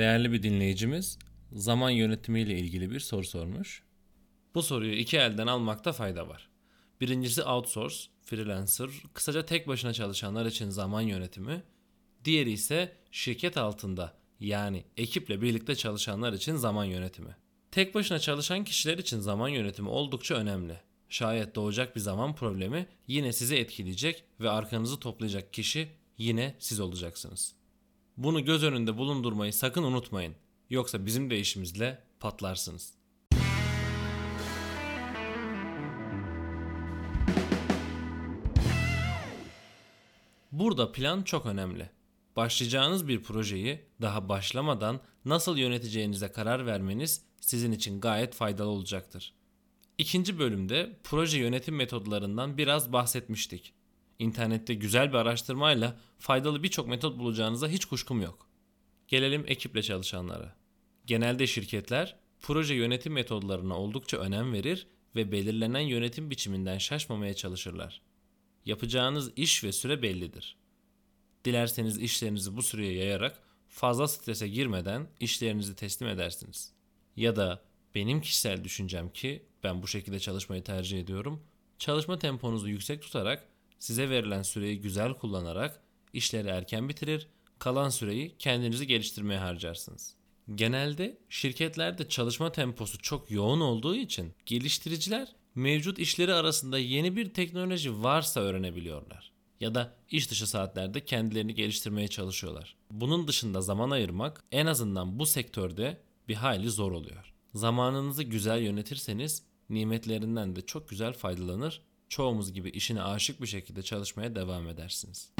Değerli bir dinleyicimiz zaman yönetimiyle ilgili bir soru sormuş. Bu soruyu iki elden almakta fayda var. Birincisi outsource, freelancer, kısaca tek başına çalışanlar için zaman yönetimi. Diğeri ise şirket altında yani ekiple birlikte çalışanlar için zaman yönetimi. Tek başına çalışan kişiler için zaman yönetimi oldukça önemli. Şayet doğacak bir zaman problemi yine sizi etkileyecek ve arkanızı toplayacak kişi yine siz olacaksınız. Bunu göz önünde bulundurmayı sakın unutmayın. Yoksa bizim de işimizle patlarsınız. Burada plan çok önemli. Başlayacağınız bir projeyi daha başlamadan nasıl yöneteceğinize karar vermeniz sizin için gayet faydalı olacaktır. İkinci bölümde proje yönetim metodlarından biraz bahsetmiştik. İnternette güzel bir araştırmayla faydalı birçok metot bulacağınıza hiç kuşkum yok. Gelelim ekiple çalışanlara. Genelde şirketler proje yönetim metodlarına oldukça önem verir ve belirlenen yönetim biçiminden şaşmamaya çalışırlar. Yapacağınız iş ve süre bellidir. Dilerseniz işlerinizi bu süreye yayarak fazla strese girmeden işlerinizi teslim edersiniz. Ya da benim kişisel düşüncem ki ben bu şekilde çalışmayı tercih ediyorum. Çalışma temponuzu yüksek tutarak size verilen süreyi güzel kullanarak işleri erken bitirir, kalan süreyi kendinizi geliştirmeye harcarsınız. Genelde şirketlerde çalışma temposu çok yoğun olduğu için geliştiriciler mevcut işleri arasında yeni bir teknoloji varsa öğrenebiliyorlar ya da iş dışı saatlerde kendilerini geliştirmeye çalışıyorlar. Bunun dışında zaman ayırmak en azından bu sektörde bir hayli zor oluyor. Zamanınızı güzel yönetirseniz nimetlerinden de çok güzel faydalanır, çoğumuz gibi işine aşık bir şekilde çalışmaya devam edersiniz.